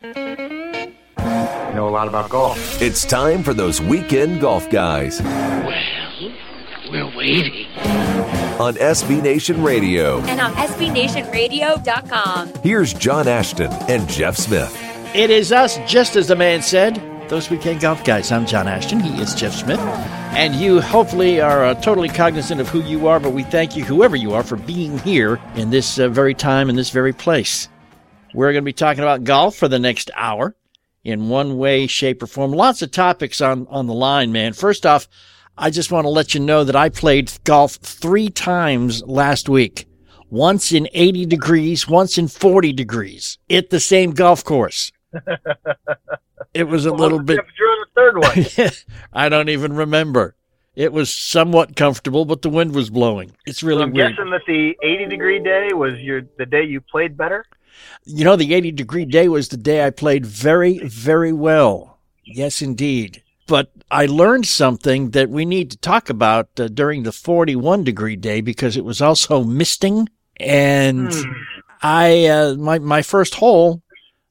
You know a lot about golf. It's time for those weekend golf guys Well, we're waiting. on SB Nation Radio. and on SBNationRadio.com. Here's John Ashton and Jeff Smith. It is us, just as the man said. Those weekend golf guys. I'm John Ashton. He is Jeff Smith. And you hopefully are uh, totally cognizant of who you are, but we thank you, whoever you are, for being here in this uh, very time, in this very place. We're going to be talking about golf for the next hour in one way, shape, or form. Lots of topics on, on the line, man. First off, I just want to let you know that I played golf three times last week. Once in 80 degrees, once in 40 degrees at the same golf course. it was a little bit, you're on the third one. I don't even remember. It was somewhat comfortable, but the wind was blowing. It's really I'm weird. guessing that the 80 degree day was your the day you played better. You know, the 80 degree day was the day I played very, very well. Yes, indeed. But I learned something that we need to talk about uh, during the 41 degree day because it was also misting. And Hmm. I, uh, my, my first hole,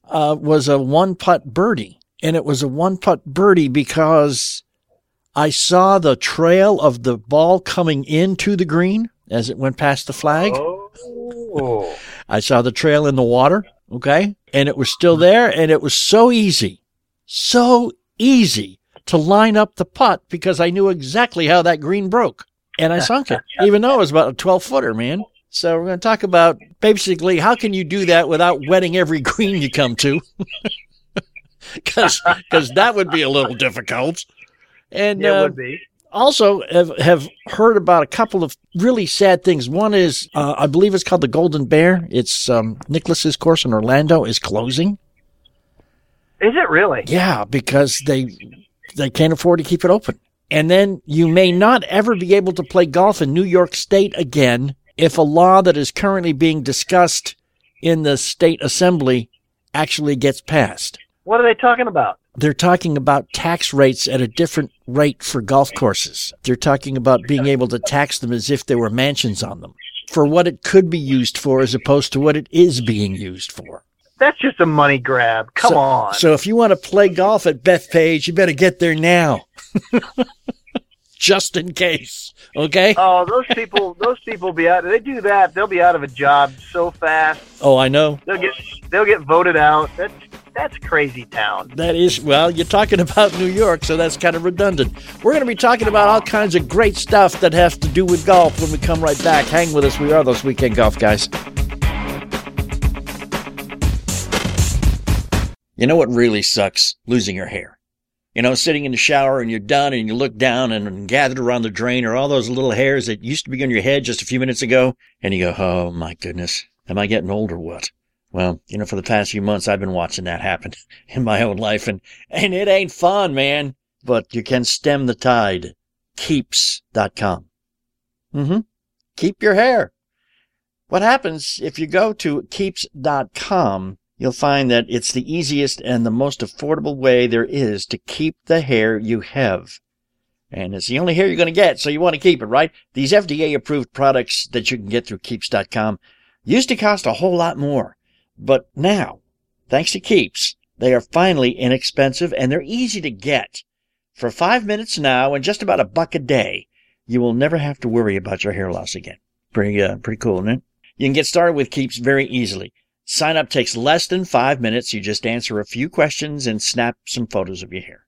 uh, was a one putt birdie. And it was a one putt birdie because I saw the trail of the ball coming into the green as it went past the flag. Oh. I saw the trail in the water, okay? And it was still there and it was so easy, so easy to line up the putt because I knew exactly how that green broke. And I sunk it, even though it was about a 12 footer, man. So we're going to talk about basically how can you do that without wetting every green you come to? Because cause that would be a little difficult. And Yeah, it uh, would be. Also have, have heard about a couple of really sad things. One is, uh, I believe it's called the Golden Bear. It's um, Nicklaus's course in Orlando is closing. Is it really? Yeah, because they they can't afford to keep it open. And then you may not ever be able to play golf in New York State again if a law that is currently being discussed in the state assembly actually gets passed. What are they talking about? They're talking about tax rates at a different rate for golf courses. They're talking about being able to tax them as if there were mansions on them for what it could be used for as opposed to what it is being used for. That's just a money grab. Come so, on. So if you want to play golf at Bethpage, you better get there now. Just in case. Okay? oh, those people, those people be out. They do that, they'll be out of a job so fast. Oh, I know. They'll get, they'll get voted out. That's that's crazy town. That is, well, you're talking about New York, so that's kind of redundant. We're going to be talking about all kinds of great stuff that has to do with golf when we come right back. Hang with us. We are those weekend golf guys. You know what really sucks? Losing your hair. You know, sitting in the shower and you're done and you look down and, gathered around the drain are all those little hairs that used to be on your head just a few minutes ago. And you go, oh my goodness, am I getting old or what? Well, you know, for the past few months, I've been watching that happen in my own life and, and it ain't fun, man. But you can stem the tide. Keeps.com. Mm-hmm. Keep your hair. What happens if you go to keeps.com, you'll find that it's the easiest and the most affordable way there is to keep the hair you have. And it's the only hair you're going to get, so you want to keep it, right? These FDA approved products that you can get through keeps.com used to cost a whole lot more. But now, thanks to Keeps, they are finally inexpensive and they're easy to get. For five minutes now and just about a buck a day, you will never have to worry about your hair loss again. Pretty, uh, pretty cool, it? You can get started with Keeps very easily. Sign up takes less than five minutes. You just answer a few questions and snap some photos of your hair.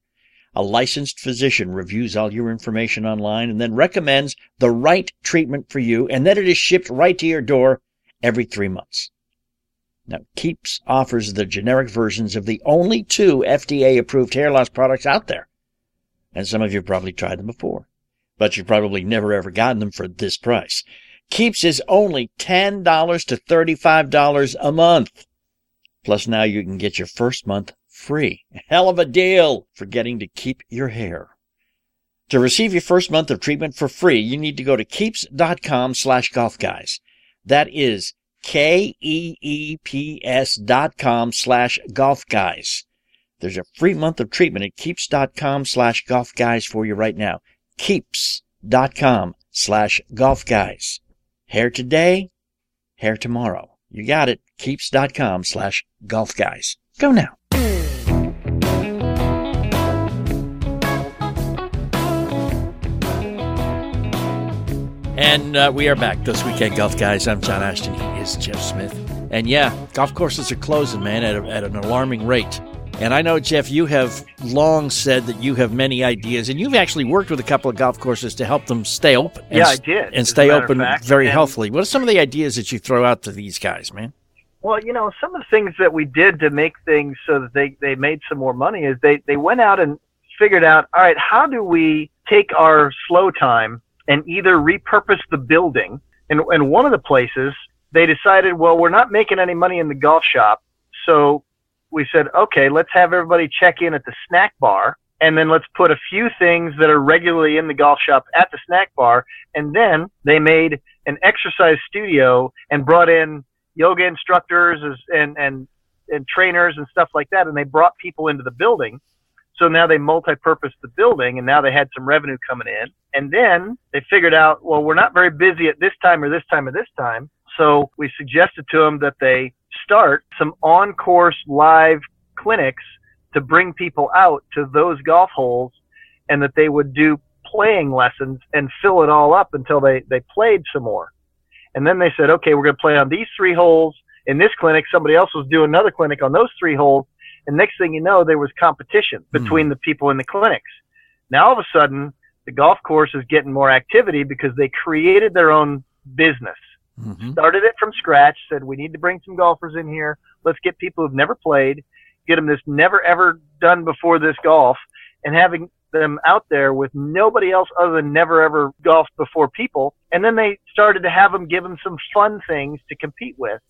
A licensed physician reviews all your information online and then recommends the right treatment for you, and then it is shipped right to your door every three months. Now, Keeps offers the generic versions of the only two FDA approved hair loss products out there. And some of you have probably tried them before, but you've probably never ever gotten them for this price. Keeps is only $10 to $35 a month. Plus now you can get your first month free. Hell of a deal for getting to keep your hair. To receive your first month of treatment for free, you need to go to keeps.com slash golf guys. That is K-E-E-P-S dot com slash golf guys. There's a free month of treatment at keeps.com slash golf guys for you right now. Keeps.com slash golf guys. Hair today, hair tomorrow. You got it. Keeps.com slash golf guys. Go now. And uh, we are back this weekend, Golf Guys. I'm John Ashton is Jeff Smith. And yeah, golf courses are closing, man, at, a, at an alarming rate. And I know, Jeff, you have long said that you have many ideas, and you've actually worked with a couple of golf courses to help them stay open. Yeah, I did, And stay open fact. very And- healthily. What are some of the ideas that you throw out to these guys, man? Well, you know, some of the things that we did to make things so that they, they made some more money is they, they went out and figured out, all right, how do we take our slow time and either repurpose the building? And, and one of the places they decided, well, we're not making any money in the golf shop. So we said, okay, let's have everybody check in at the snack bar. And then let's put a few things that are regularly in the golf shop at the snack bar. And then they made an exercise studio and brought in yoga instructors and, and, and trainers and stuff like that. And they brought people into the building. So now they multi-purposed the building and now they had some revenue coming in. And then they figured out, well, we're not very busy at this time or this time or this time. So we suggested to them that they start some on-course live clinics to bring people out to those golf holes and that they would do playing lessons and fill it all up until they, they played some more. And then they said, okay, we're going to play on these three holes in this clinic. Somebody else was doing another clinic on those three holes. And next thing you know, there was competition hmm. between the people in the clinics. Now all of a sudden, the golf course is getting more activity because they created their own business. Mm-hmm. Started it from scratch, said we need to bring some golfers in here. Let's get people who've never played, get them this never ever done before this golf, and having them out there with nobody else other than never ever golfed before people. And then they started to have them give them some fun things to compete with.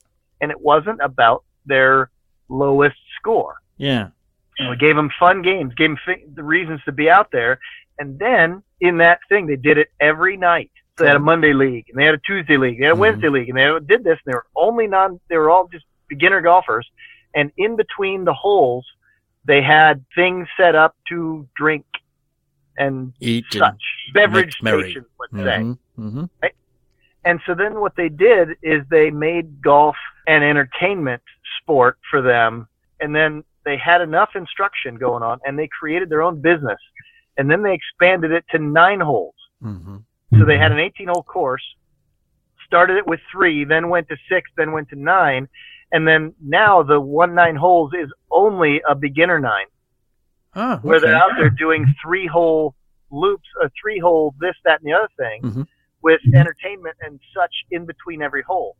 And it wasn't about their lowest score. Yeah. And we gave them fun games, gave them the reasons to be out there. And then in that thing, they did it every night. They had a Monday league, and they had a Tuesday league, they had a Mhm. Wednesday league, and they did this. And they were only non, they were all just beginner golfers. And in between the holes, they had things set up to drink and Eat and such beverage stations, let's say. Mhm. Mhm. And so then what they did is they made golf an entertainment sport for them. And then they had enough instruction going on and they created their own business. And then they expanded it to nine holes. Mhm. So they had an 18 hole course, started it with three, then went to six, then went to nine. And then now the one nine holes is only a beginner nine Oh, where they're out there doing three hole loops, a three hole this, that, and the other thing Mhm. with entertainment and such in between every hole.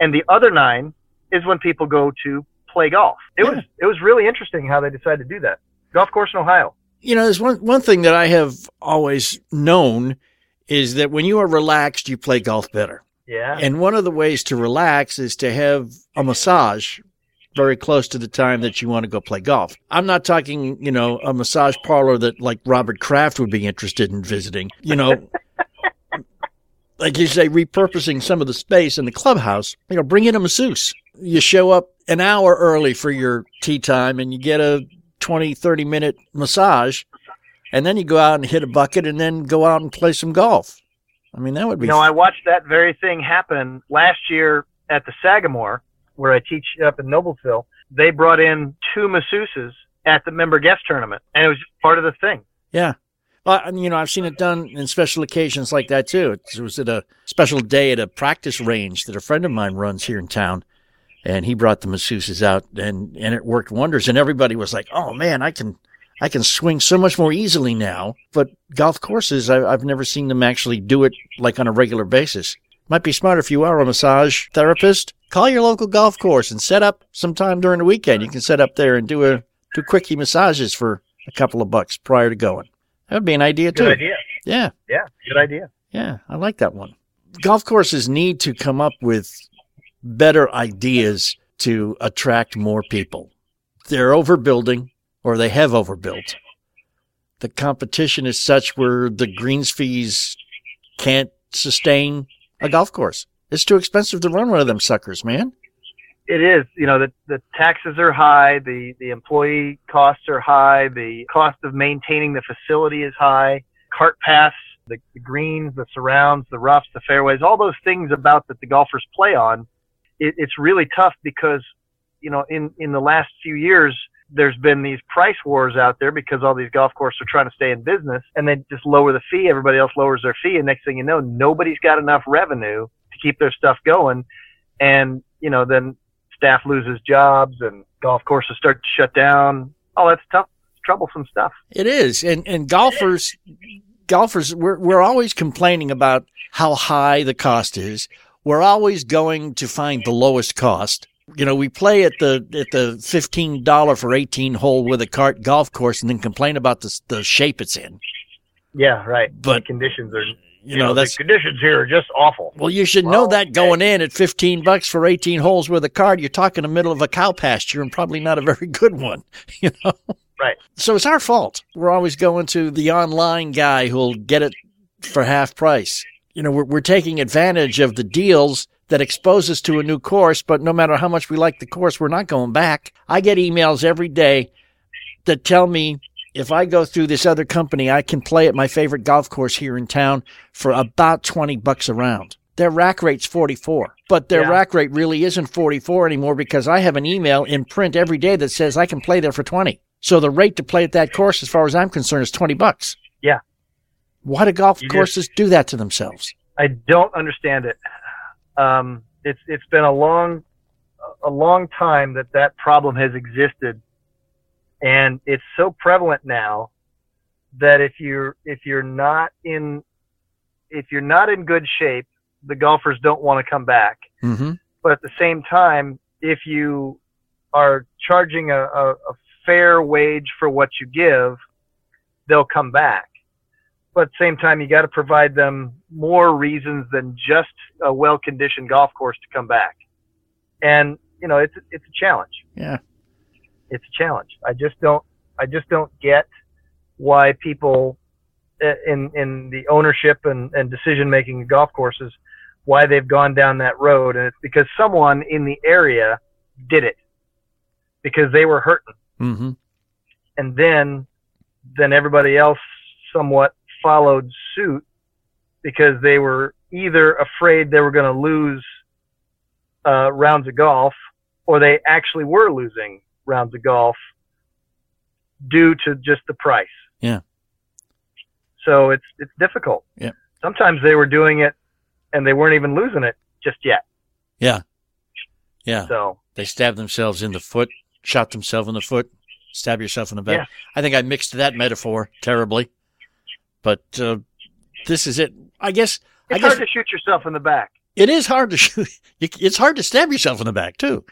And the other nine is when people go to play golf. It Yeah. was it was really interesting how they decided to do that. Golf course in Ohio. you know, there's one one thing that I have always known is that when you are relaxed, you play golf better. Yeah. And one of the ways to relax is to have a massage very close to the time that you want to go play golf. I'm not talking, you know, a massage parlor that like Robert Kraft would be interested in visiting. You know, like you say, repurposing some of the space in the clubhouse. You know, bring in a masseuse. You show up an hour early for your tee time and you get a 20, 30 minute massage. And then you go out and hit a bucket and then go out and play some golf. I mean, that would be You know, I watched that very thing happen last year at the Sagamore, where I teach up in Noblesville. They brought in two masseuses at the member guest tournament, and it was just part of the thing. Yeah. Well, and, you know, I've seen it done in special occasions like that too. It was at a special day at a practice range that a friend of mine runs here in town. And he brought the masseuses out and, and it worked wonders. And everybody was like, Oh man, I can, I can swing so much more easily now. But golf courses, I, I've never seen them actually do it like on a regular basis. Might be smart if you are a massage therapist. Call your local golf course and set up sometime during the weekend. You can set up there and do a, do quickie massages for a couple of bucks prior to going. That would be an idea too. Good idea. Yeah, Yeah, good idea. yeah, I like that one. Golf courses need to come up with better ideas to attract more people. They're overbuilding or they have overbuilt. The competition is such where the greens fees can't sustain a golf course. It's too expensive to run one of them suckers, man. It is. You know, the the taxes are high, the the employee costs are high, the cost of maintaining the facility is high. Cart paths, the, the greens, the surrounds, the roughs, the fairways, all those things about that the golfers play on. It, it's really tough because, you know, in in the last few years, there's been these price wars out there because all these golf courses are trying to stay in business and they just lower the fee. Everybody else lowers their fee. And next thing you know, nobody's got enough revenue to keep their stuff going. And, you know, then staff loses jobs and golf courses start to shut down. Oh, that's tough, troublesome stuff. It is. And, and golfers, golfers, we're, we're always complaining about how high the cost is. We're always going to find the lowest cost you know, we play at the at the fifteen dollar for eighteen hole with a cart golf course, and then complain about the the shape it's in. Yeah, right. But the conditions are, you, You know, that's the conditions here are just awful. well, you should know that going in at fifteen bucks for eighteen holes with a cart. You're talking the middle of a cow pasture, and probably not a very good one. You know. Right. So it's our fault. We're always going to the online guy who'll get it for half price. You know, we're, we're taking advantage of the deals that expose us to a new course, but no matter how much we like the course, we're not going back. I get emails every day that tell me if I go through this other company, I can play at my favorite golf course here in town for about 20 bucks a round. Their rack rate's 44, but their Yeah. rack rate really isn't 44 anymore because I have an email in print every day that says I can play there for 20. So the rate to play at that course, as far as I'm concerned, is 20 bucks. Yeah. Why do golf You just- courses do that to themselves? I don't understand it. Um, it's it's been a long a long time that that problem has existed, and it's so prevalent now that if you're if you're not in if you're not in good shape, the golfers don't want to come back. Mm-hmm. But at the same time, if you are charging a, a, a fair wage for what you give, they'll come back. But at the same time, you got to provide them more reasons than just a well-conditioned golf course to come back. And you know, it's it's a challenge. Yeah. It's a challenge. I just don't I just don't get why people uh, in in the ownership and, and decision making of golf courses why they've gone down that road and it's because someone in the area did it because they were hurting Mm-hmm. and then then everybody else somewhat followed suit because they were either afraid they were going to lose uh, rounds of golf or they actually were losing rounds of golf due to just the price. Yeah. So it's it's difficult. Yeah. Sometimes they were doing it and they weren't even losing it just yet. Yeah. Yeah. So They stabbed themselves in the foot, shot themselves in the foot, stab yourself in the back. Yeah. I think I mixed that metaphor terribly, but uh, this is it. I guess. I it's guess hard to shoot yourself in the back. it is hard to shoot. It's hard to stab yourself in the back too.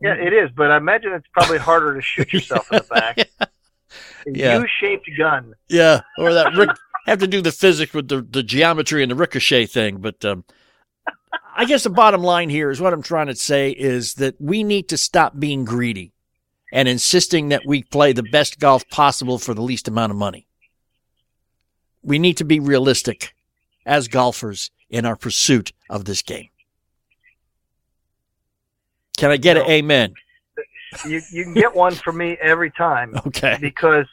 Yeah, it is, but I imagine it's probably harder to shoot yourself in the back. A Yeah. U-shaped gun. Yeah, or that have to do the physics with the, the geometry and the ricochet thing. But um, I guess the bottom line here is what I'm trying to say is that we need to stop being greedy and insisting that we play the best golf possible for the least amount of money. We need to be realistic as golfers in our pursuit of this game. Can I get an amen? You you can get one from me every time Okay. because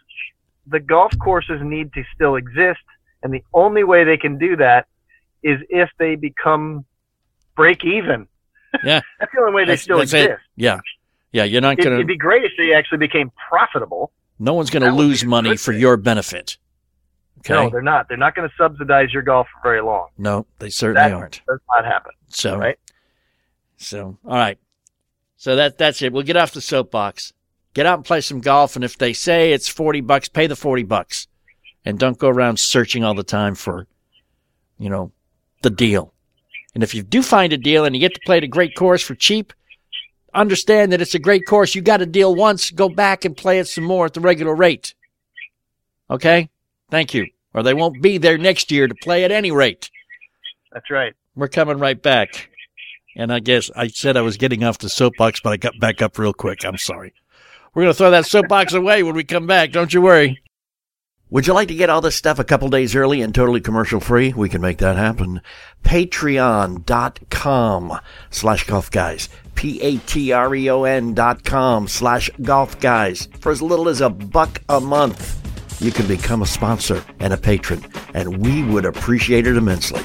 the golf courses need to still exist, and the only way they can do that is if they become break even. Yeah. That's the only way they That's- still that's it. exist. Yeah. Yeah. You're not It, going it'd be great if they actually became profitable. no one's going to that would be lose money for your benefit. Okay. No, they're not. They're not going to subsidize your golf for very long. No, they certainly That aren't. does not happen. So, right. so all right. So that that's it. We'll get off the soapbox. Get out and play some golf. And if they say it's forty bucks, pay the forty bucks, and don't go around searching all the time for, you know, the deal. And if you do find a deal and you get to play at a great course for cheap, understand that it's a great course. You got a deal once, go back and play it some more at the regular rate. Okay? Thank you. Or they won't be there next year to play at any rate. That's right. We're coming right back. And I guess I said I was getting off the soapbox, but I got back up real quick. I'm sorry. We're going to throw that soapbox away when we come back. Don't you worry. Would you like to get all this stuff a couple days early and totally commercial free? We can make that happen. Patreon.com slash golf guys. P-A-T-R-E-O-N dot com slash golf guys. For as little as a buck a month, you can become a sponsor and a patron, and we would appreciate it immensely.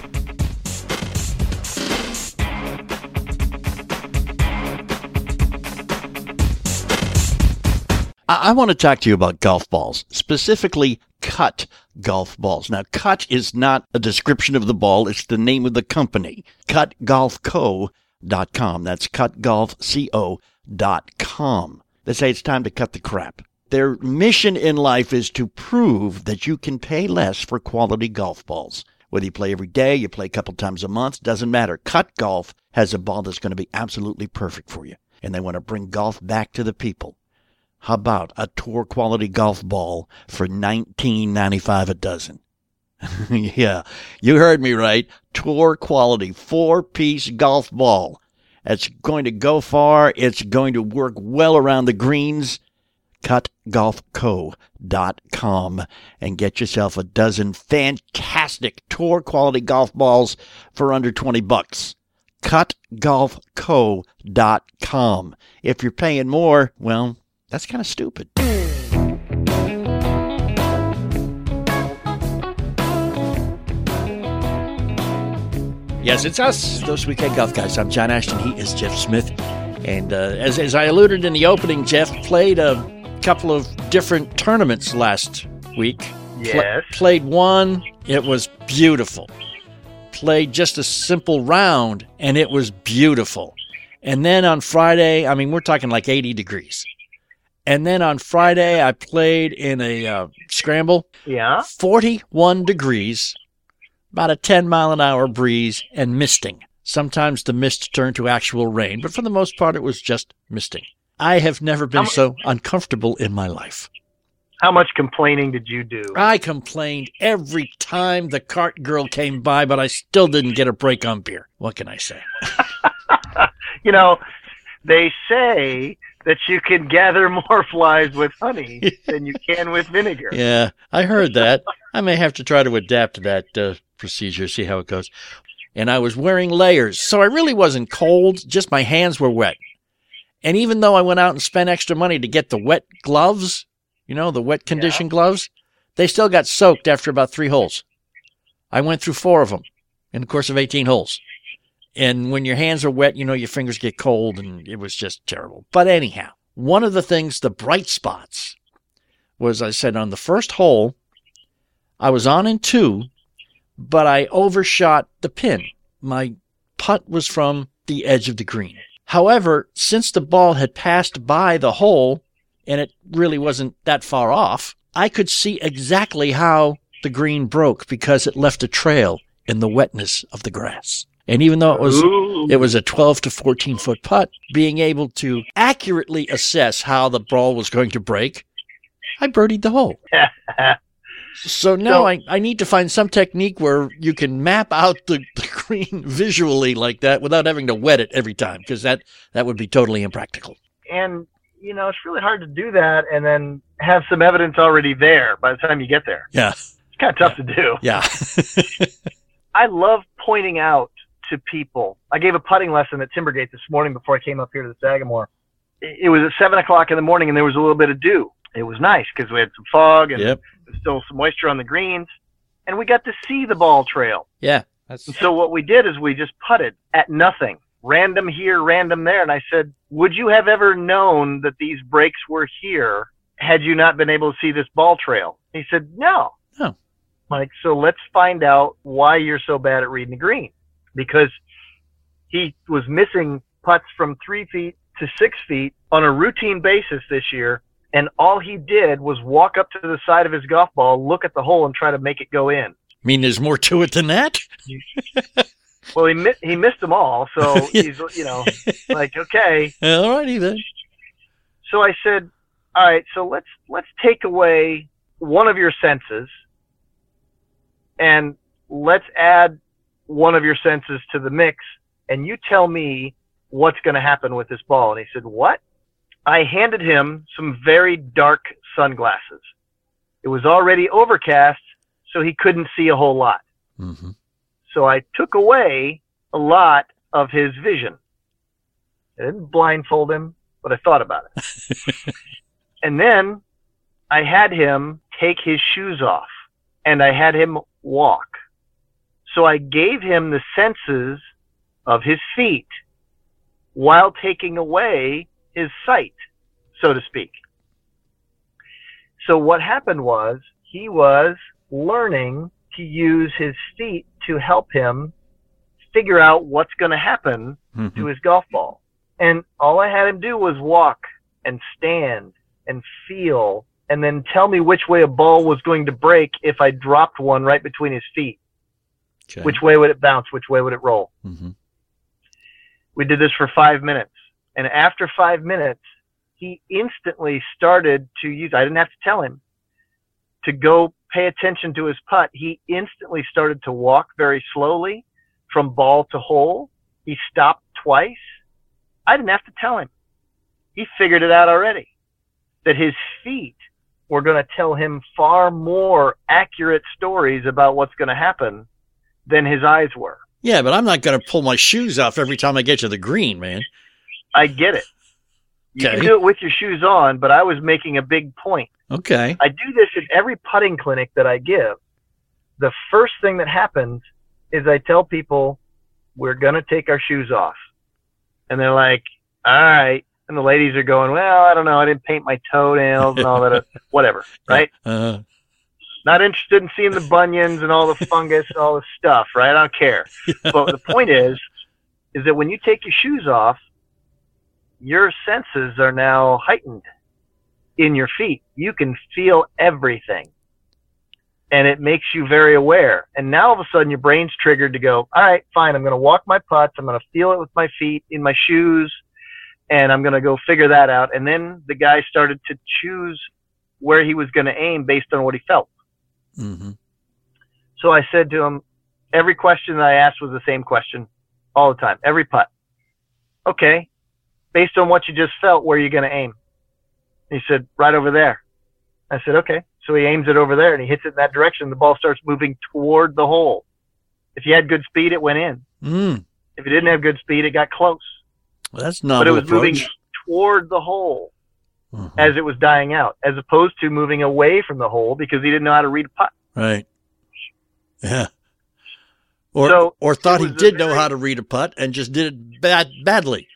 I, want to talk to you about golf balls, specifically cut golf balls. Now, cut is not a description of the ball, it's the name of the company. CutGolfCo.com. That's CutGolfCo.com. They say it's time to cut the crap. Their mission in life is to prove that you can pay less for quality golf balls. Whether you play every day, you play a couple times a month, doesn't matter. Cut Golf has a ball that's going to be absolutely perfect for you. And they want to bring golf back to the people. How about a tour quality golf ball for $19.95 a dozen? yeah, you heard me right. Tour quality four piece golf ball. It's going to go far. It's going to work well around the greens. CutGolfCo.com and get yourself a dozen fantastic tour quality golf balls for under 20 bucks. CutGolfCo.com. If you're paying more, well, that's kind of stupid. Yes, it's us, those weekend golf guys. I'm John Ashton. He is Jeff Smith. And uh, as, as I alluded in the opening, Jeff played a couple of different tournaments last week. Yes. played one, it was beautiful. Played just a simple round, and it was beautiful. And then on Friday, I mean, we're talking like 80 degrees. And then on Friday, I played in a uh, scramble, Yeah. 41 degrees, about a 10 mile an hour breeze, and misting. Sometimes the mist turned to actual rain, but for the most part, it was just misting. I have never been How mu- so uncomfortable in my life. How much complaining did you do? I complained every time the cart girl came by, but I still didn't get a break on beer. What can I say? You know, they say that you can gather more flies with honey than you can with vinegar. Yeah, I heard that. I may have to try to adapt to that uh, procedure, see how it goes. And I was wearing layers, so I really wasn't cold, just my hands were wet. And even though I went out and spent extra money to get the wet gloves, you know, the wet condition gloves, they still got soaked after about three holes. I went through four of them in the course of 18 holes. And when your hands are wet, you know, your fingers get cold and it was just terrible. But anyhow, one of the things, the bright spots was I said on the first hole, I was on in two, but I overshot the pin. My putt was from the edge of the green. However, since the ball had passed by the hole and it really wasn't that far off, I could see exactly how the green broke because it left a trail in the wetness of the grass. And even though it was Ooh. it was a 12 to 14 foot putt, being able to accurately assess how the ball was going to break, I birdied the hole. So now So- I, I need to find some technique where you can map out the, the green visually like that without having to wet it every time because that, that would be totally impractical. and you know, it's really hard to do that and then have some evidence already there by the time you get there. Yeah. It's kind of tough to do. Yeah. I love pointing out to people. I gave a putting lesson at Timbergate this morning before I came up here to the Sagamore. It it was at seven o'clock in the morning, and there was a little bit of dew. It was nice because we had some fog and yep. there's still some moisture on the greens, and we got to see the ball trail. Yeah. That's, And so what we did is we just putted at nothing, random here, random there. And I said, would you have ever known that these breaks were here had you not been able to see this ball trail? He said, no. Oh. Like, so let's find out why you're so bad at reading the green. Because he was missing putts from three feet to six feet on a routine basis this year. And all he did was walk up to the side of his golf ball, look at the hole, and try to make it go in. I mean, there's more to it than that. Well, he mi- he missed them all, so he's you know like okay. All righty then. So I said, all right, so let's let's take away one of your senses, and let's add one of your senses to the mix, and you tell me what's going to happen with this ball. And he said, what? I handed him some very dark sunglasses. It was already overcast, so he couldn't see a whole lot. hmm So I took away a lot of his vision. I didn't blindfold him, but I thought about it. and then I had him take his shoes off and I had him walk. So I gave him the senses of his feet while taking away his sight, so to speak. So what happened was he was learning to use his feet to help him figure out what's going to happen Mhm. to his golf ball. And all I had him do was walk and stand and feel and then tell me which way a ball was going to break if I dropped one right between his feet. Okay. Which way would it bounce? Which way would it roll? Mhm. We did this for five minutes. And after five minutes, he instantly started to use, I didn't have to tell him to go pay attention to his putt. He instantly started to walk very slowly from ball to hole. He stopped twice. I didn't have to tell him. He figured it out already that his feet were going to tell him far more accurate stories about what's going to happen than his eyes were. Yeah, but I'm not going to pull my shoes off every time I get to the green, man. I get it. You Okay. can do it with your shoes on, but I was making a big point. Okay. I do this at every putting clinic that I give. The first thing that happens is I tell people we're going to take our shoes off. And they're like, all right. And the ladies are going, well, I don't know. I didn't paint my toenails and all that. Whatever. Right. Uh, Not interested in seeing the bunions and all the fungus and all the stuff. Right. I don't care. But the point is, is that when you take your shoes off, your senses are now heightened in your feet. You can feel everything. And it makes you very aware. And now all of a sudden your brain's triggered to go, all right, fine, I'm going to walk my putts. I'm going to feel it with my feet in my shoes. And I'm going to go figure that out. And then the guy started to choose where he was going to aim based on what he felt. mhm. So I said to him, every question that I asked was the same question all the time, every putt. Okay, based on what you just felt, where are you going to aim? He said, right over there. I said, okay. So he aims it over there and he hits it in that direction. The ball starts moving toward the hole. If you had good speed, it went in. Mm. If you didn't have good speed, it got close. Well, that's but not it was moving toward the hole Mhm. as it was dying out, as opposed to moving away from the hole because he didn't know how to read a putt. Right. Yeah. Or So, or thought he did know how to read a putt and just did it bad badly.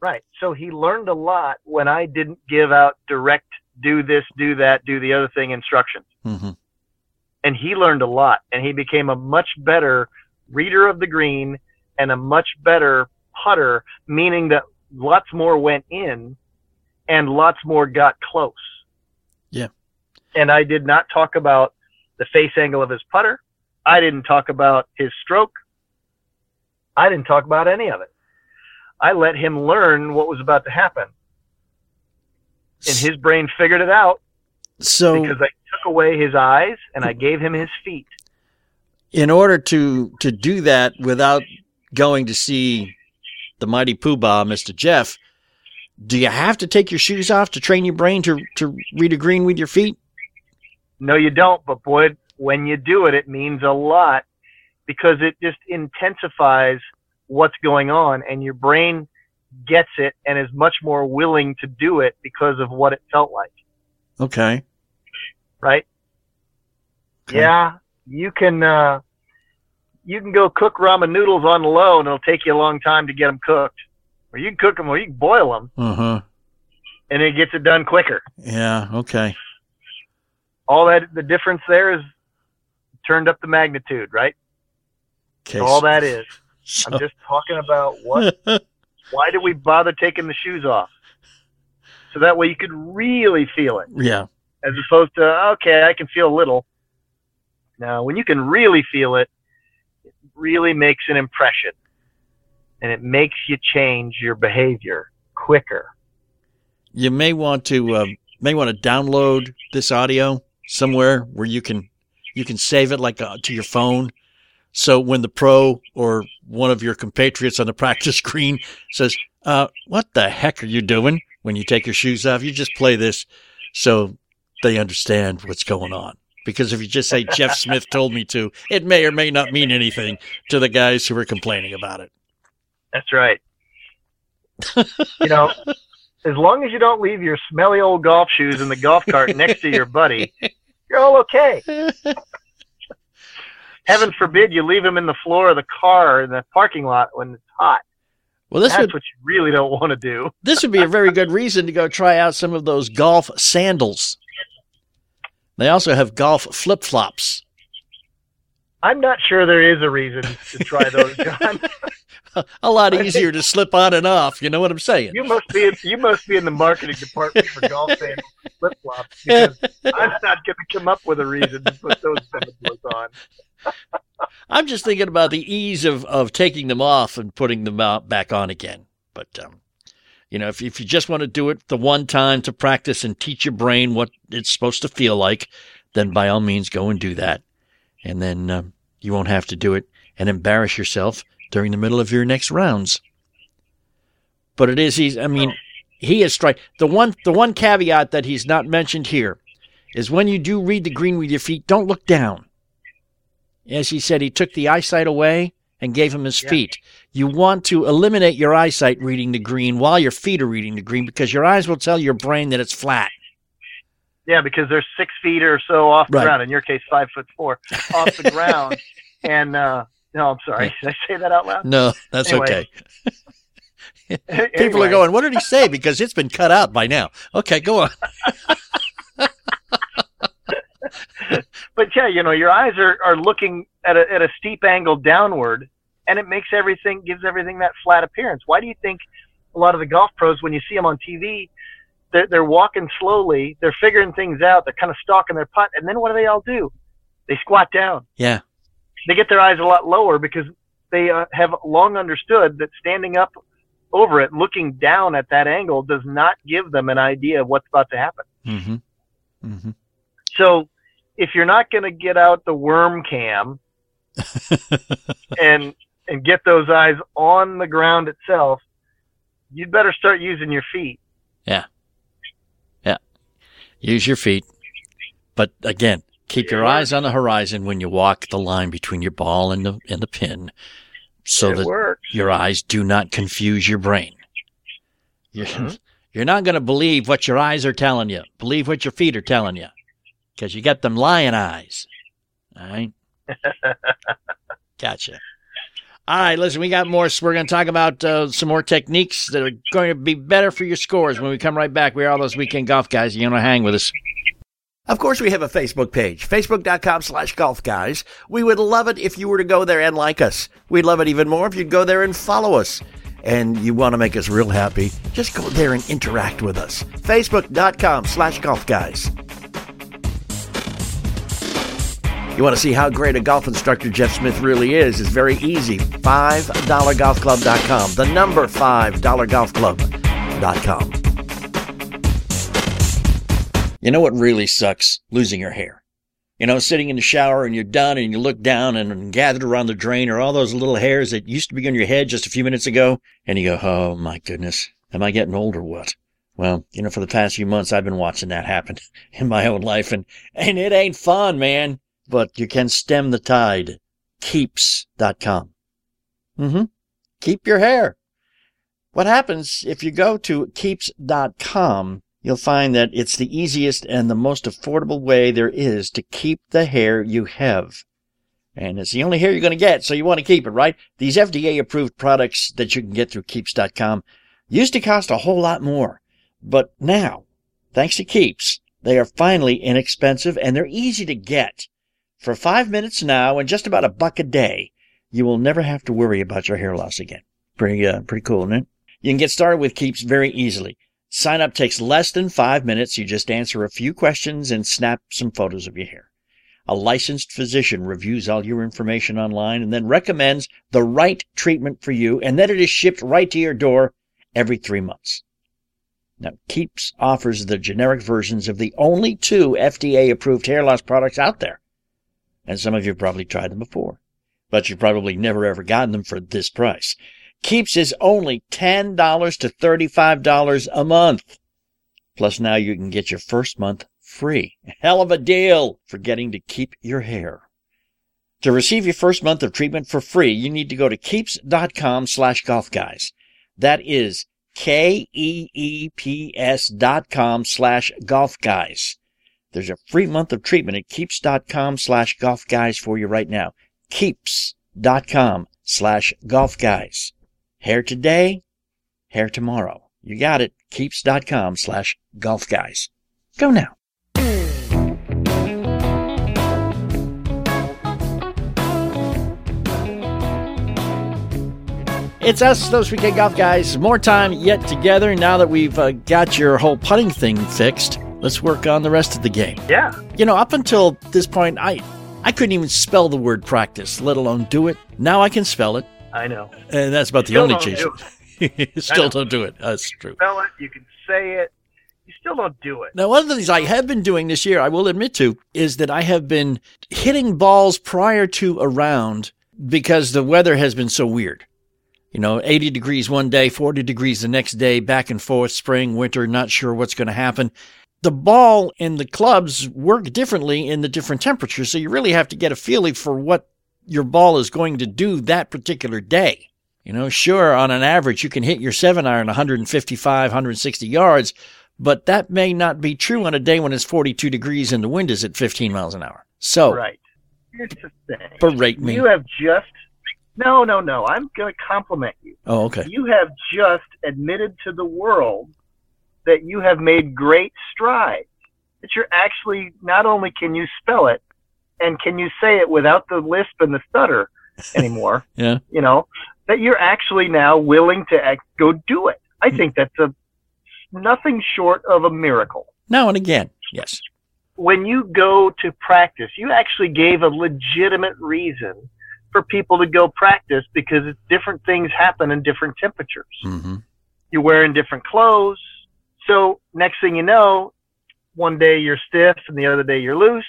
Right. So he learned a lot when I didn't give out direct do this, do that, do the other thing instructions. hmm And he learned a lot and he became a much better reader of the green and a much better putter, meaning that lots more went in and lots more got close. Yeah. And I did not talk about the face angle of his putter. I didn't talk about his stroke. I didn't talk about any of it. I let him learn what was about to happen. And his brain figured it out So because I took away his eyes and I gave him his feet. in order to to do that without going to see the mighty poobah, Mister Jeff, do you have to take your shoes off to train your brain to to read a green with your feet? No, you don't. But boy, when you do it, it means a lot because it just intensifies what's going on and your brain gets it and is much more willing to do it because of what it felt like, Okay. right? Okay. Yeah, you can, uh, you can go cook ramen noodles on low and it'll take you a long time to get them cooked. Or you can cook them or you can boil them Uh huh. and it gets it done quicker. Yeah. Okay. All that, the difference there is turned up the magnitude, right? Okay. So all that is. I'm just talking about what why do we bother taking the shoes off? So that way you could really feel it, yeah. as opposed to okay, I can feel a little. Now, when you can really feel it, it really makes an impression, and it makes you change your behavior quicker. You may want to uh, may want to download this audio somewhere where you can you can save it like uh, to your phone. So when the pro or one of your compatriots on the practice green says, uh, "What the heck are you doing?" when you take your shoes off, you just play this so they understand what's going on. Because if you just say Jeff Smith told me to, it may or may not mean anything to the guys who are complaining about it. That's right. you know, as long as you don't leave your smelly old golf shoes in the golf cart next to your buddy, you're all okay. Heaven forbid you leave them in the floor of the car in the parking lot when it's hot. Well, this That's would what you really don't want to do. this would be a very good reason to go try out some of those golf sandals. They also have golf flip flops. I'm not sure there is a reason to try those, John. A lot easier to slip on and off. You know what I'm saying? you must be in, you must be in the marketing department for golf sandals flip flops because I'm not going to come up with a reason to put those sandals on. I'm just thinking about the ease of, of taking them off and putting them out back on again. But, um, you know, if, if you just want to do it the one time to practice and teach your brain what it's supposed to feel like, then by all means go and do that. And then um, you won't have to do it and embarrass yourself during the middle of your next rounds. But it is, he's, I mean, he is strike. The one, the one caveat that he's not mentioned here is when you do read the green with your feet, don't look down. As he said, he took the eyesight away and gave him his Yeah. feet. You want to eliminate your eyesight reading the green while your feet are reading the green because your eyes will tell your brain that it's flat. Yeah, because they're six feet or so off the Right. ground. In your case, five foot four off the ground. And uh, no, I'm sorry. Did I say that out loud? No, that's Anyway. okay. People Anyway. are going, what did he say? Because it's been cut out by now. Okay, go on. but yeah, you know, your eyes are, are looking at a, at a steep angle downward, and it makes everything gives everything that flat appearance. Why do you think a lot of the golf pros, when you see them on TV, they're, they're walking slowly, they're figuring things out, they're kind of stalking their putt, and then what do they all do? They squat down. Yeah. They get their eyes a lot lower because they uh, have long understood that standing up over it, looking down at that angle, does not give them an idea of what's about to happen. Mm-hmm. Mm-hmm. So if you're not going to get out the worm cam and and get those eyes on the ground itself, you'd better start using your feet. Use your feet. But again, keep your eyes on the horizon when you walk the line between your ball and the and the pin so it that works. your eyes do not confuse your brain. You're, Mhm. you're not going to believe what your eyes are telling you. Believe what your feet are telling you because you got them lion eyes. All right. gotcha. All right, listen, we got more. We're going to talk about uh, some more techniques that are going to be better for your scores when we come right back. We are all those weekend golf guys. You want to hang with us. Of course, we have a Facebook page, facebook.com slash golf guys. We would love it if you were to go there and like us. We'd love it even more if you'd go there and follow us. And you want to make us real happy, just go there and interact with us. Facebook.com slash golf guys. You want to see how great a golf instructor Jeff Smith really is? It's very easy. $5golfclub.com. The number $5golfclub.com. You know what really sucks? Losing your hair. You know, sitting in the shower and you're done and you look down and gathered around the drain are all those little hairs that used to be on your head just a few minutes ago. And you go, oh my goodness, am I getting old or what? Well, you know, for the past few months, I've been watching that happen in my own life and, and it ain't fun, man. But you can stem the tide. Keeps.com. Mm-hmm. Keep your hair. What happens if you go to keeps.com, you'll find that it's the easiest and the most affordable way there is to keep the hair you have. And it's the only hair you're going to get, so you want to keep it, right? These FDA approved products that you can get through keeps.com used to cost a whole lot more. But now, thanks to Keeps, they are finally inexpensive and they're easy to get. For five minutes now and just about a buck a day, you will never have to worry about your hair loss again. Pretty, uh, pretty cool, it? You can get started with Keeps very easily. Sign up takes less than five minutes. You just answer a few questions and snap some photos of your hair. A licensed physician reviews all your information online and then recommends the right treatment for you, and then it is shipped right to your door every three months. Now, Keeps offers the generic versions of the only two FDA approved hair loss products out there. And some of you have probably tried them before, but you've probably never ever gotten them for this price. Keeps is only $10 to $35 a month. Plus now you can get your first month free. Hell of a deal for getting to keep your hair. To receive your first month of treatment for free, you need to go to keeps.com slash golf guys. That is K-E-E-P-S dot com slash golf guys. There's a free month of treatment at keeps.com slash golf guys for you right now. Keeps.com slash golf guys. Hair today, hair tomorrow. You got it. Keeps.com slash golf guys. Go now. It's us, those weekend golf guys. More time yet together now that we've uh, got your whole putting thing fixed let's work on the rest of the game. Yeah. You know, up until this point, I I couldn't even spell the word practice, let alone do it. Now I can spell it, I know. and that's about the only change. do Still don't do it. That's true. Spell it. You can say it. You still don't do it. Now, one of the things I have been doing this year, I will admit to, is that I have been hitting balls prior to a round because the weather has been so weird. You know, 80 degrees one day, 40 degrees the next day, back and forth, spring, winter, not sure what's going to happen. The ball and the clubs work differently in the different temperatures, so you really have to get a feeling for what your ball is going to do that particular day. You know, sure, on an average, you can hit your seven iron 155, 160 yards, but that may not be true on a day when it's 42 degrees and the wind is at 15 miles an hour. So, Right. Here's the thing. berate me. You have just. No, no, no. I'm going to compliment you. oh, okay. You have just admitted to the world that you have made great strides. That you're actually not only can you spell it and can you say it without the lisp and the stutter anymore. Yeah. You know that you're actually now willing to act, go do it. I think that's a nothing short of a miracle. Now and again, yes. When you go to practice, you actually gave a legitimate reason for people to go practice because different things happen in different temperatures hmm you're wearing different clothes. So next thing you know, one day you're stiff and the other day you're loose.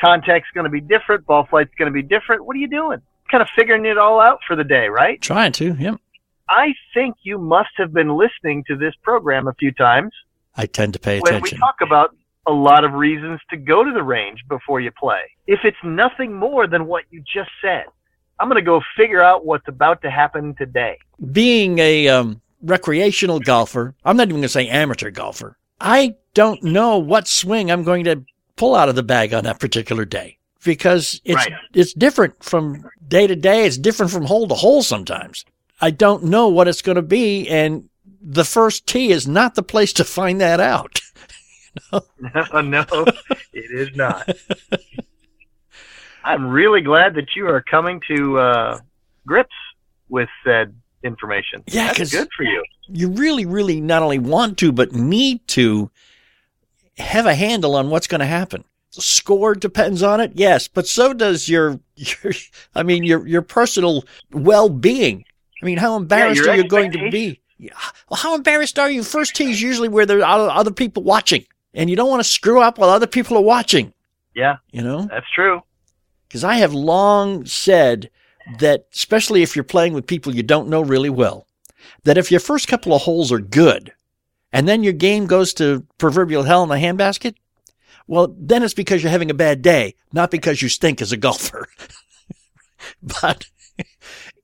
Contact's going to be different. Ball flight's going to be different. What are you doing? Kind of figuring it all out for the day, right? Trying to, yep. I think you must have been listening to this program a few times I tend to pay when we talk about a lot of reasons to go to the range before you play. If it's nothing more than what you just said, I'm going to go figure out what's about to happen today. Being a um, recreational golfer, I'm not even going to say amateur golfer, I don't know what swing I'm going to pull out of the bag on that particular day because it's Right. it's different from day to day. It's different from hole to hole sometimes. I don't know what it's going to be, and the first tee is not the place to find that out. no, it is not. I'm really glad that you are coming to uh, grips with said information. Yeah, That's good for you. you really, really not only want to, but need to have a handle on what's going to happen. The score depends on it, yes, but so does your, your I mean, your, your personal well-being. I mean, how embarrassed your are you going to be? Yeah. Well, how embarrassed are you? First tee is usually where there are other people watching, and you don't want to screw up while other people are watching, Yeah, you know? that's true. Because I have long said that, especially if you're playing with people you don't know really well, that if your first couple of holes are good and then your game goes to proverbial hell in the handbasket, well, then it's because you're having a bad day, not because you stink as a golfer. but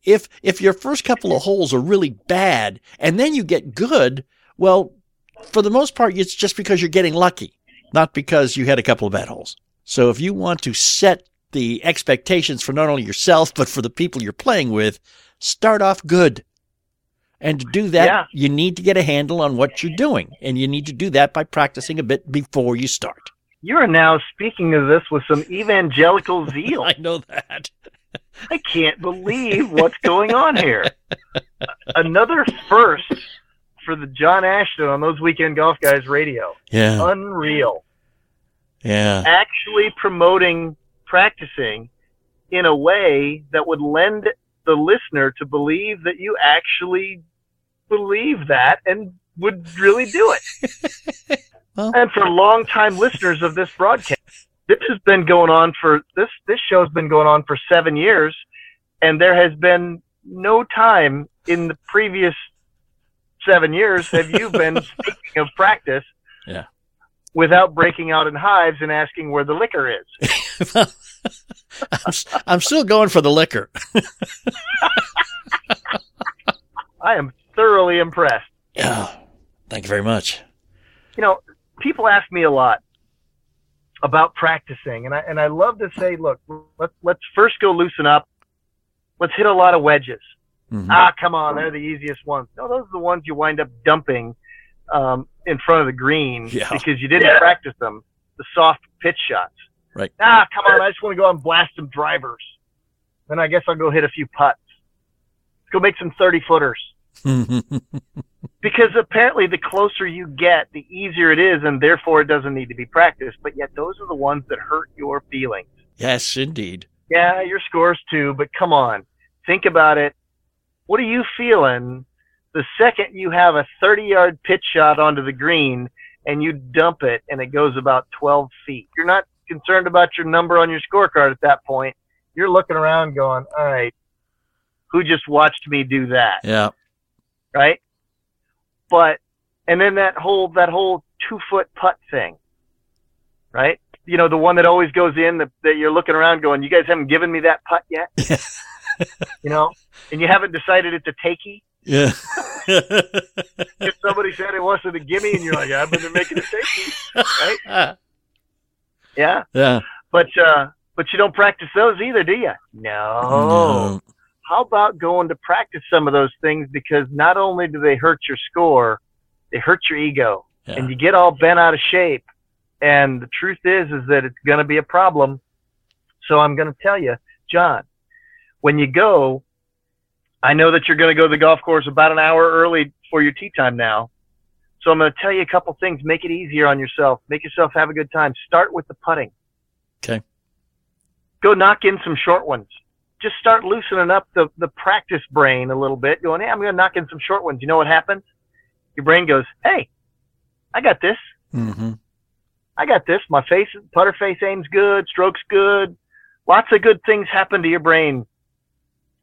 if, if your first couple of holes are really bad and then you get good, well, for the most part, it's just because you're getting lucky, not because you had a couple of bad holes. So if you want to set the expectations for not only yourself, but for the people you're playing with, start off good. And to do that, Yeah. you need to get a handle on what you're doing. And you need to do that by practicing a bit before you start. You are now speaking of this with some evangelical zeal. I know that. I can't believe what's going on here. Another first for the John Ashton on those weekend golf guys radio. Yeah. Unreal. Yeah. actually promoting practicing in a way that would lend the listener to believe that you actually believe that and would really do it. Well- and for longtime listeners of this broadcast, this has been going on for this this show's been going on for seven years, and there has been no time in the previous seven years have you been speaking of practice Yeah. Without breaking out in hives and asking where the liquor is. I'm, I'm still going for the liquor. I am thoroughly impressed. Yeah. Thank you very much. You know, people ask me a lot about practicing, and I and I love to say, look, let's let's first go loosen up. Let's hit a lot of wedges. Mhm. Ah, come on, they're the easiest ones. No, those are the ones you wind up dumping um, in front of the green Yeah. because you didn't practice them. The soft pitch shots. Right. Ah, come on, I just want to go out and blast some drivers. Then I guess I'll go hit a few putts. Let's go make some 30 footers. Because apparently the closer you get, the easier it is, and therefore it doesn't need to be practiced. But yet those are the ones that hurt your feelings. yes, indeed. Yeah, your scores too, but come on. Think about it. What are you feeling the second you have a 30 yard pitch shot onto the green and you dump it and it goes about 12 feet? You're not concerned about your number on your scorecard at that point. You're looking around going, all right, who just watched me do that? Yeah. right? But and then that whole that whole two foot putt thing, right? You know, the one that always goes in that, that you're looking around going, you guys haven't given me that putt yet, you know, and you haven't decided it's a takey. Yeah. If somebody said it wasn't a gimme, and you're like, I've been making a takey, right? Yeah, yeah. but uh, but you don't practice those either, do you? No. How about going to practice some of those things because not only do they hurt your score, they hurt your ego. Yeah. and you get all bent out of shape. And the truth is, is that it's going to be a problem. So I'm going to tell you, John, when you go, I know that you're going to go to the golf course about an hour early for your tee time now. So I'm going to tell you a couple things. Make it easier on yourself. Make yourself have a good time. Start with the putting. Okay. Go knock in some short ones. Just start loosening up the, the practice brain a little bit, going, hey, I'm going to knock in some short ones. You know what happens? Your brain goes, hey, I got this. Mm-hmm. I got this. My face, putter face aim's good, strokes good. Lots of good things happen to your brain.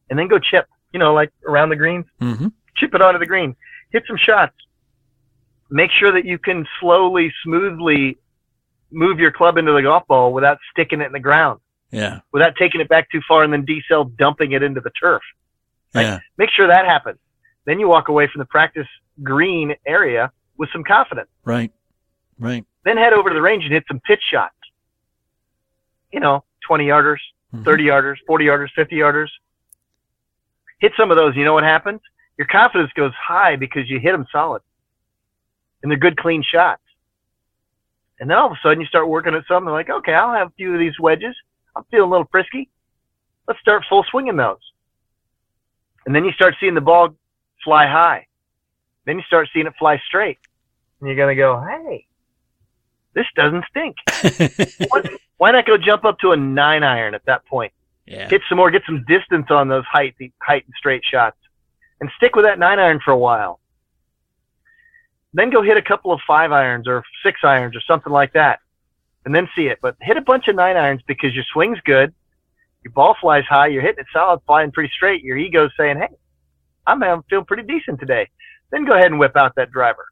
And then go chip, you know, like around the greens, Mm-hmm. chip it onto the green, hit some shots. Make sure that you can slowly, smoothly move your club into the golf ball without sticking it in the ground, Yeah. without taking it back too far and then decel dumping it into the turf. Right. Yeah. Make sure that happens. Then you walk away from the practice green area with some confidence. Right. Right. then head over to the range and hit some pitch shots. You know, 20 yarders, Mhm. 30 yarders, 40 yarders, 50 yarders. Hit some of those. You know what happens? Your confidence goes high because you hit them solid. And they're good, clean shots. And then all of a sudden you start working at something like, okay, I'll have a few of these wedges. I'm feeling a little frisky. Let's start full swinging those. And then you start seeing the ball fly high. Then you start seeing it fly straight. And you're going to go, hey, this doesn't stink. Why- Why not go jump up to a nine iron at that point? Yeah. Hit some more, get some distance on those height, height and straight shots, and stick with that nine iron for a while. Then go hit a couple of five irons or six irons or something like that, and then see it. But hit a bunch of nine irons because your swing's good, your ball flies high, you're hitting it solid, flying pretty straight. Your ego's saying, "Hey, I'm feeling pretty decent today." Then go ahead and whip out that driver.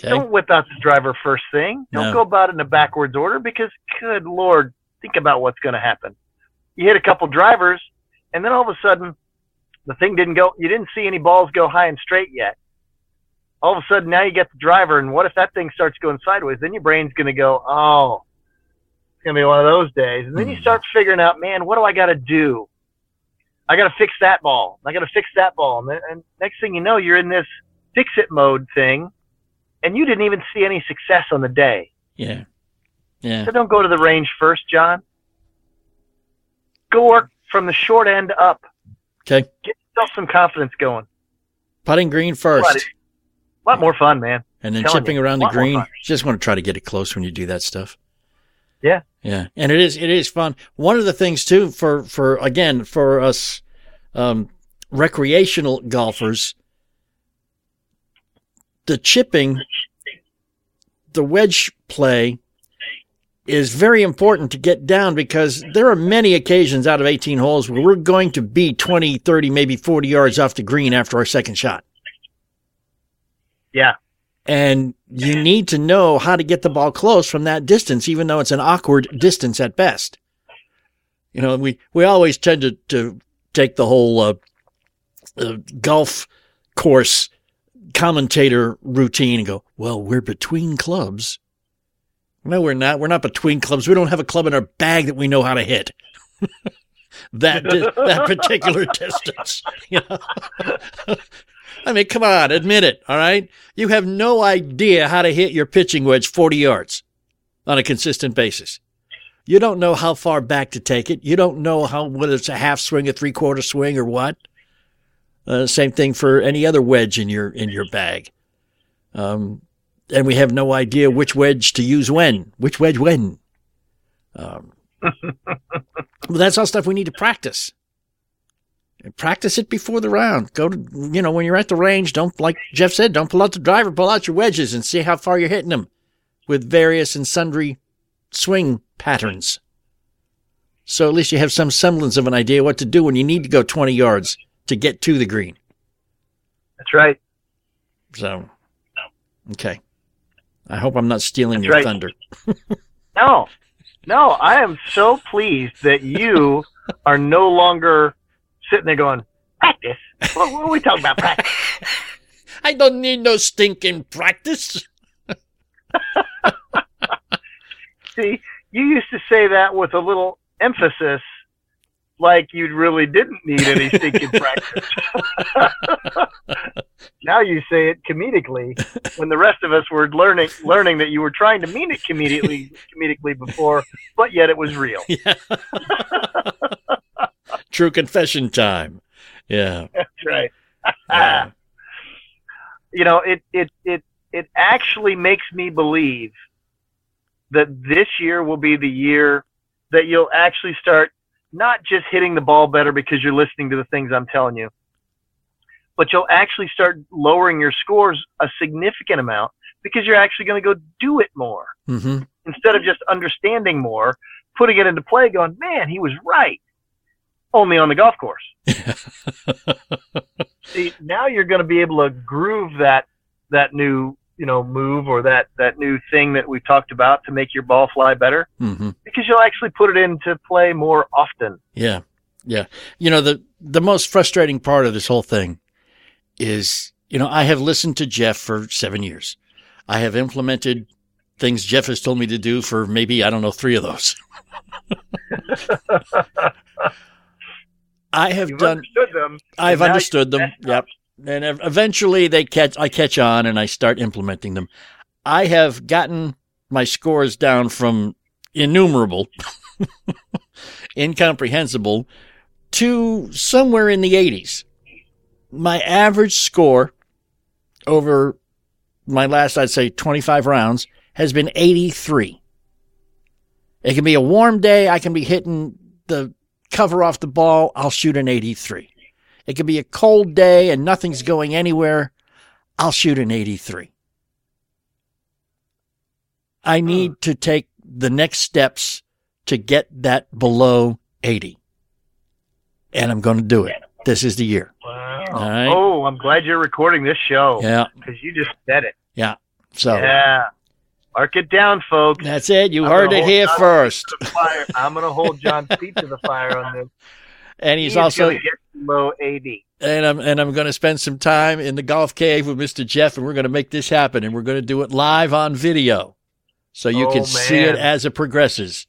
Okay. Don't whip out the driver first thing. Don't No. go about it in a backwards order because, good lord, think about what's going to happen. You hit a couple drivers, and then all of a sudden, the thing didn't go. You didn't see any balls go high and straight yet. All of a sudden, now you get the driver, and what if that thing starts going sideways? Then your brain's going to go, oh, it's going to be one of those days. And then you Mhm. start figuring out, man, what do I got to do? I got to fix that ball. I got to fix that ball. And, then, and next thing you know, you're in this fix it mode thing, and you didn't even see any success on the day. Yeah. Yeah. So don't go to the range first, John. Go work from the short end up. Okay. Get yourself some confidence going. Putting green first. A lot more fun, man. and then chipping you, around the green. Just want to try to get it close when you do that stuff. Yeah. Yeah. And it is, it is fun. One of the things too, for, for, again, for us, um, recreational golfers, the chipping, the wedge play is very important to get down because there are many occasions out of 18 holes where we're going to be 20, 30, maybe 40 yards off the green after our second shot. Yeah. And you need to know how to get the ball close from that distance, even though it's an awkward distance at best. You know, we, we always tend to, to take the whole uh, uh, golf course commentator routine and go, well, we're between clubs. No, we're not. We're not between clubs. We don't have a club in our bag that we know how to hit. that di- that particular distance. You know? I mean, come on, admit it. All right, you have no idea how to hit your pitching wedge forty yards on a consistent basis. You don't know how far back to take it. You don't know how whether it's a half swing, a three quarter swing, or what. Uh, same thing for any other wedge in your in your bag. Um, and we have no idea which wedge to use when, which wedge when. Um, well, that's all stuff we need to practice. And practice it before the round. Go to, you know, when you're at the range, don't, like Jeff said, don't pull out the driver, pull out your wedges and see how far you're hitting them with various and sundry swing patterns. So at least you have some semblance of an idea what to do when you need to go 20 yards to get to the green. That's right. So, okay. I hope I'm not stealing That's your right. thunder. No, no, I am so pleased that you are no longer sitting there going, practice? What, what are we talking about, practice? I don't need no stinking practice. See, you used to say that with a little emphasis, like you really didn't need any stinking practice. now you say it comedically, when the rest of us were learning learning that you were trying to mean it comedically comedically before, but yet it was real. Yeah. True confession time. Yeah. That's right. Yeah. you know, it it it it actually makes me believe that this year will be the year that you'll actually start not just hitting the ball better because you're listening to the things I'm telling you, but you'll actually start lowering your scores a significant amount because you're actually going to go do it more hmm instead of just understanding more, putting it into play, going, man, he was right. Only on the golf course. See, now you're going to be able to groove that that new you know move or that that new thing that we talked about to make your ball fly better hmm because you'll actually put it into play more often. Yeah. Yeah. You know, the, the most frustrating part of this whole thing is, you know, I have listened to Jeff for seven years. I have implemented things Jeff has told me to do for maybe, I don't know, three of those. I have You've done, understood them. I've understood them. Yep. And eventually they catch, I catch on and I start implementing them. I have gotten my scores down from innumerable, incomprehensible to somewhere in the 80s. My average score over my last, I'd say 25 rounds has been 83. It can be a warm day. I can be hitting the cover off the ball. I'll shoot an 83. It could be a cold day and nothing's going anywhere. I'll shoot an 83. I need to take the next steps to get that below 80. And I'm going to do it. This is the year. Wow. Right. Oh, I'm glad you're recording this show Yeah. because you just said it. Yeah. So Yeah. Mark it down, folks. that's it. You I'm heard it here John's first. feet to the fire. I'm going to hold John's feet to the fire on this. And he's He's also gonna get below 80. and I'm and I'm going to spend some time in the golf cave with Mr. Jeff, and we're going to make this happen, and we're going to do it live on video, so you Oh, can see it as it progresses,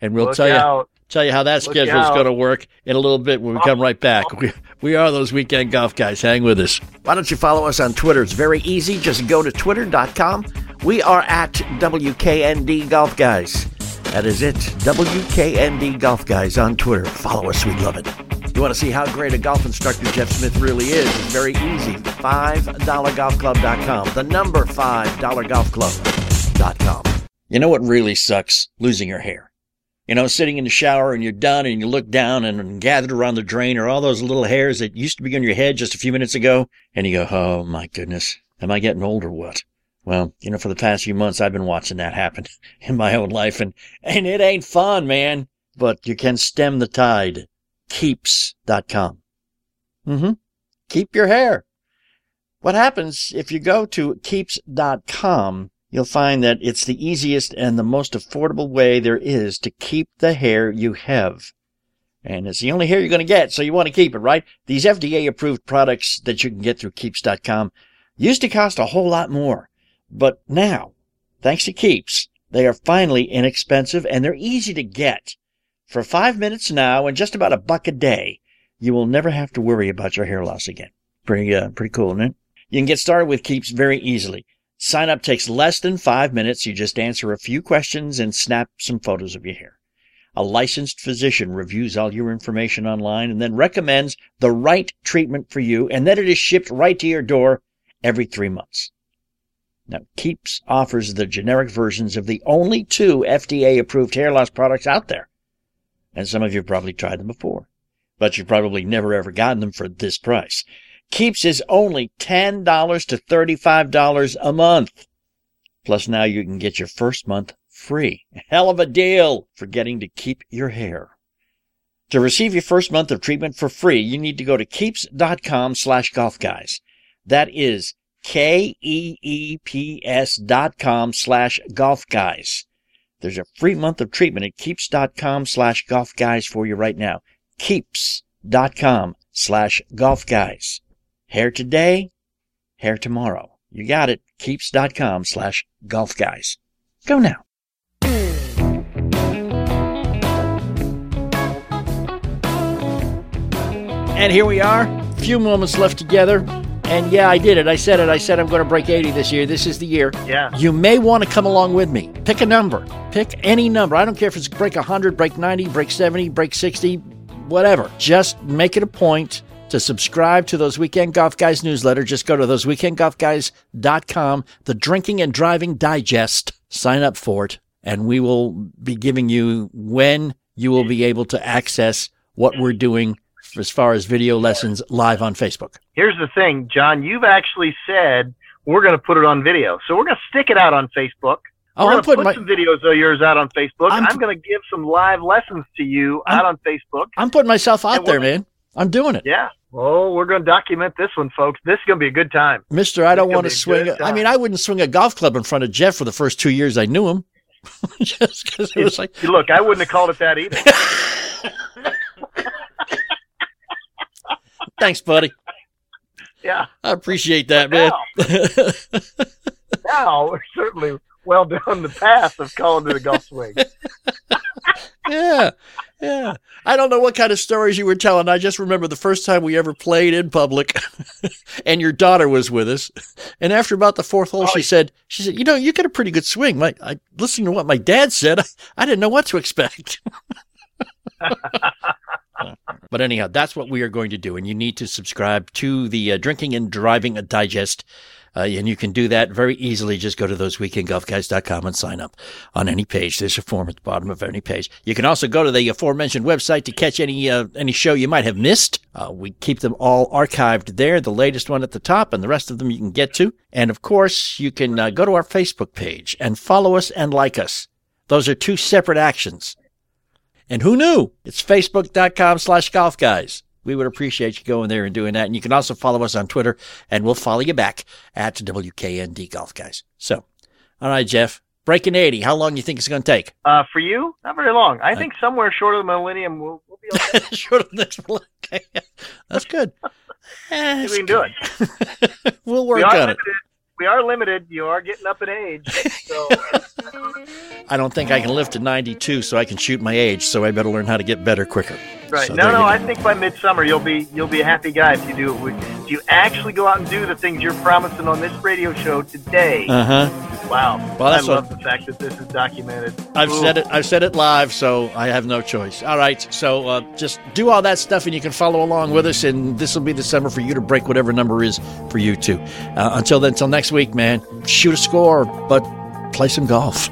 and we'll Look tell you tell you how that Look schedule is going to work in a little bit when we come right back. We, we are those weekend golf guys. Hang with us. Why don't you follow us on Twitter? It's very easy. Just go to twitter.com. We are at WKND Golf Guys. That is it. WKND Golf Guys on Twitter. Follow us. We'd love it. You want to see how great a golf instructor Jeff Smith really is? It's very easy. $5golfclub.com. The number $5golfclub.com. You know what really sucks? Losing your hair. You know, sitting in the shower and you're done and you look down and gathered around the drain are all those little hairs that used to be on your head just a few minutes ago. And you go, oh my goodness, am I getting old or what? Well, you know, for the past few months, I've been watching that happen in my own life and, and it ain't fun, man. But you can stem the tide. Keeps.com. Mm-hmm. Keep your hair. What happens if you go to keeps.com, you'll find that it's the easiest and the most affordable way there is to keep the hair you have. And it's the only hair you're going to get, so you want to keep it, right? These FDA approved products that you can get through keeps.com used to cost a whole lot more. But now, thanks to Keeps, they are finally inexpensive and they're easy to get. For five minutes now and just about a buck a day, you will never have to worry about your hair loss again. Pretty, uh, pretty cool, isn't it? You can get started with Keeps very easily. Sign up takes less than five minutes. You just answer a few questions and snap some photos of your hair. A licensed physician reviews all your information online and then recommends the right treatment for you, and then it is shipped right to your door every three months. Now, Keeps offers the generic versions of the only two FDA approved hair loss products out there. And some of you have probably tried them before, but you've probably never ever gotten them for this price. Keeps is only $10 to $35 a month. Plus now you can get your first month free. Hell of a deal for getting to keep your hair. To receive your first month of treatment for free, you need to go to keeps.com slash golf guys. That is K-E-E-P-S dot com slash golf guys. There's a free month of treatment at keeps.com slash golf guys for you right now. Keeps.com slash golf guys. Hair today, hair tomorrow. You got it. Keeps.com slash golf guys. Go now. And here we are, few moments left together. And yeah, I did it. I said it. I said I'm going to break 80 this year. This is the year. Yeah. You may want to come along with me. Pick a number. Pick any number. I don't care if it's break 100, break 90, break 70, break 60, whatever. Just make it a point to subscribe to those Weekend Golf Guys newsletter. Just go to thoseweekendgolfguys.com, the Drinking and Driving Digest. Sign up for it, and we will be giving you when you will be able to access what we're doing as far as video lessons live on Facebook. Here's the thing, John. You've actually said we're going to put it on video, so we're going to stick it out on Facebook. Oh, I'm going to putting put my some videos of yours out on Facebook. I'm- I'm, going to give some live lessons to you I'm- out on Facebook. I'm putting myself out there, man. I'm doing it. Yeah. Oh, we're going to document this one, folks. This is going to be a good time. Mister, I don't want to swing. A, I mean. I wouldn't swing a golf club in front of Jeff for the first two years I knew him, just because it was like, Look, I wouldn't have called it that either. thanks, buddy. yeah. I appreciate that, man. Now we're certainly well down the path of calling it a golf swing. yeah, yeah. I don't know what kind of stories you were telling. I just remember the first time we ever played in public, and your daughter was with us. And after about the fourth hole, Oh, she said, "She said, you know, you get a pretty good swing." My, I listening to what my dad said, I, I didn't know what to expect. But anyhow, that's what we are going to do. And you need to subscribe to the uh, Drinking and Driving Digest. Uh, and you can do that very easily. Just go to thoseweekendgolfguys.com and sign up on any page. There's a form at the bottom of any page. You can also go to the aforementioned website to catch any uh, any show you might have missed. Uh, we keep them all archived there. The latest one at the top, and the rest of them you can get to. And of course, you can uh, go to our Facebook page and follow us and like us. Those are two separate actions. And who knew? It's facebook.com slash golf guys. We would appreciate you going there and doing that. And you can also follow us on Twitter and we'll follow you back at WKND Golf Guys. So, all right, Jeff, breaking 80. How long do you think it's going to take? Uh, for you, not very long. I think somewhere short of the millennium, we'll, we'll be okay. Short of next one. Okay. That's good. That's we can do it. we'll work on it. Limited. We are limited. You are getting up in age, so I don't think I can live to 92, so I can shoot my age. So I better learn how to get better quicker. Right. So no, no. I think by midsummer you'll be you'll be a happy guy if you do it. If you actually go out and do the things you're promising on this radio show today. Uh huh. wow. well, that's I love what- the fact that this is documented. I've Ooh. said it. I've said it live, so I have no choice. All right, so uh, just do all that stuff, and you can follow along with us. And this will be the summer for you to break whatever number is for you too. Uh, until then, until next week, man. Shoot a score, but play some golf.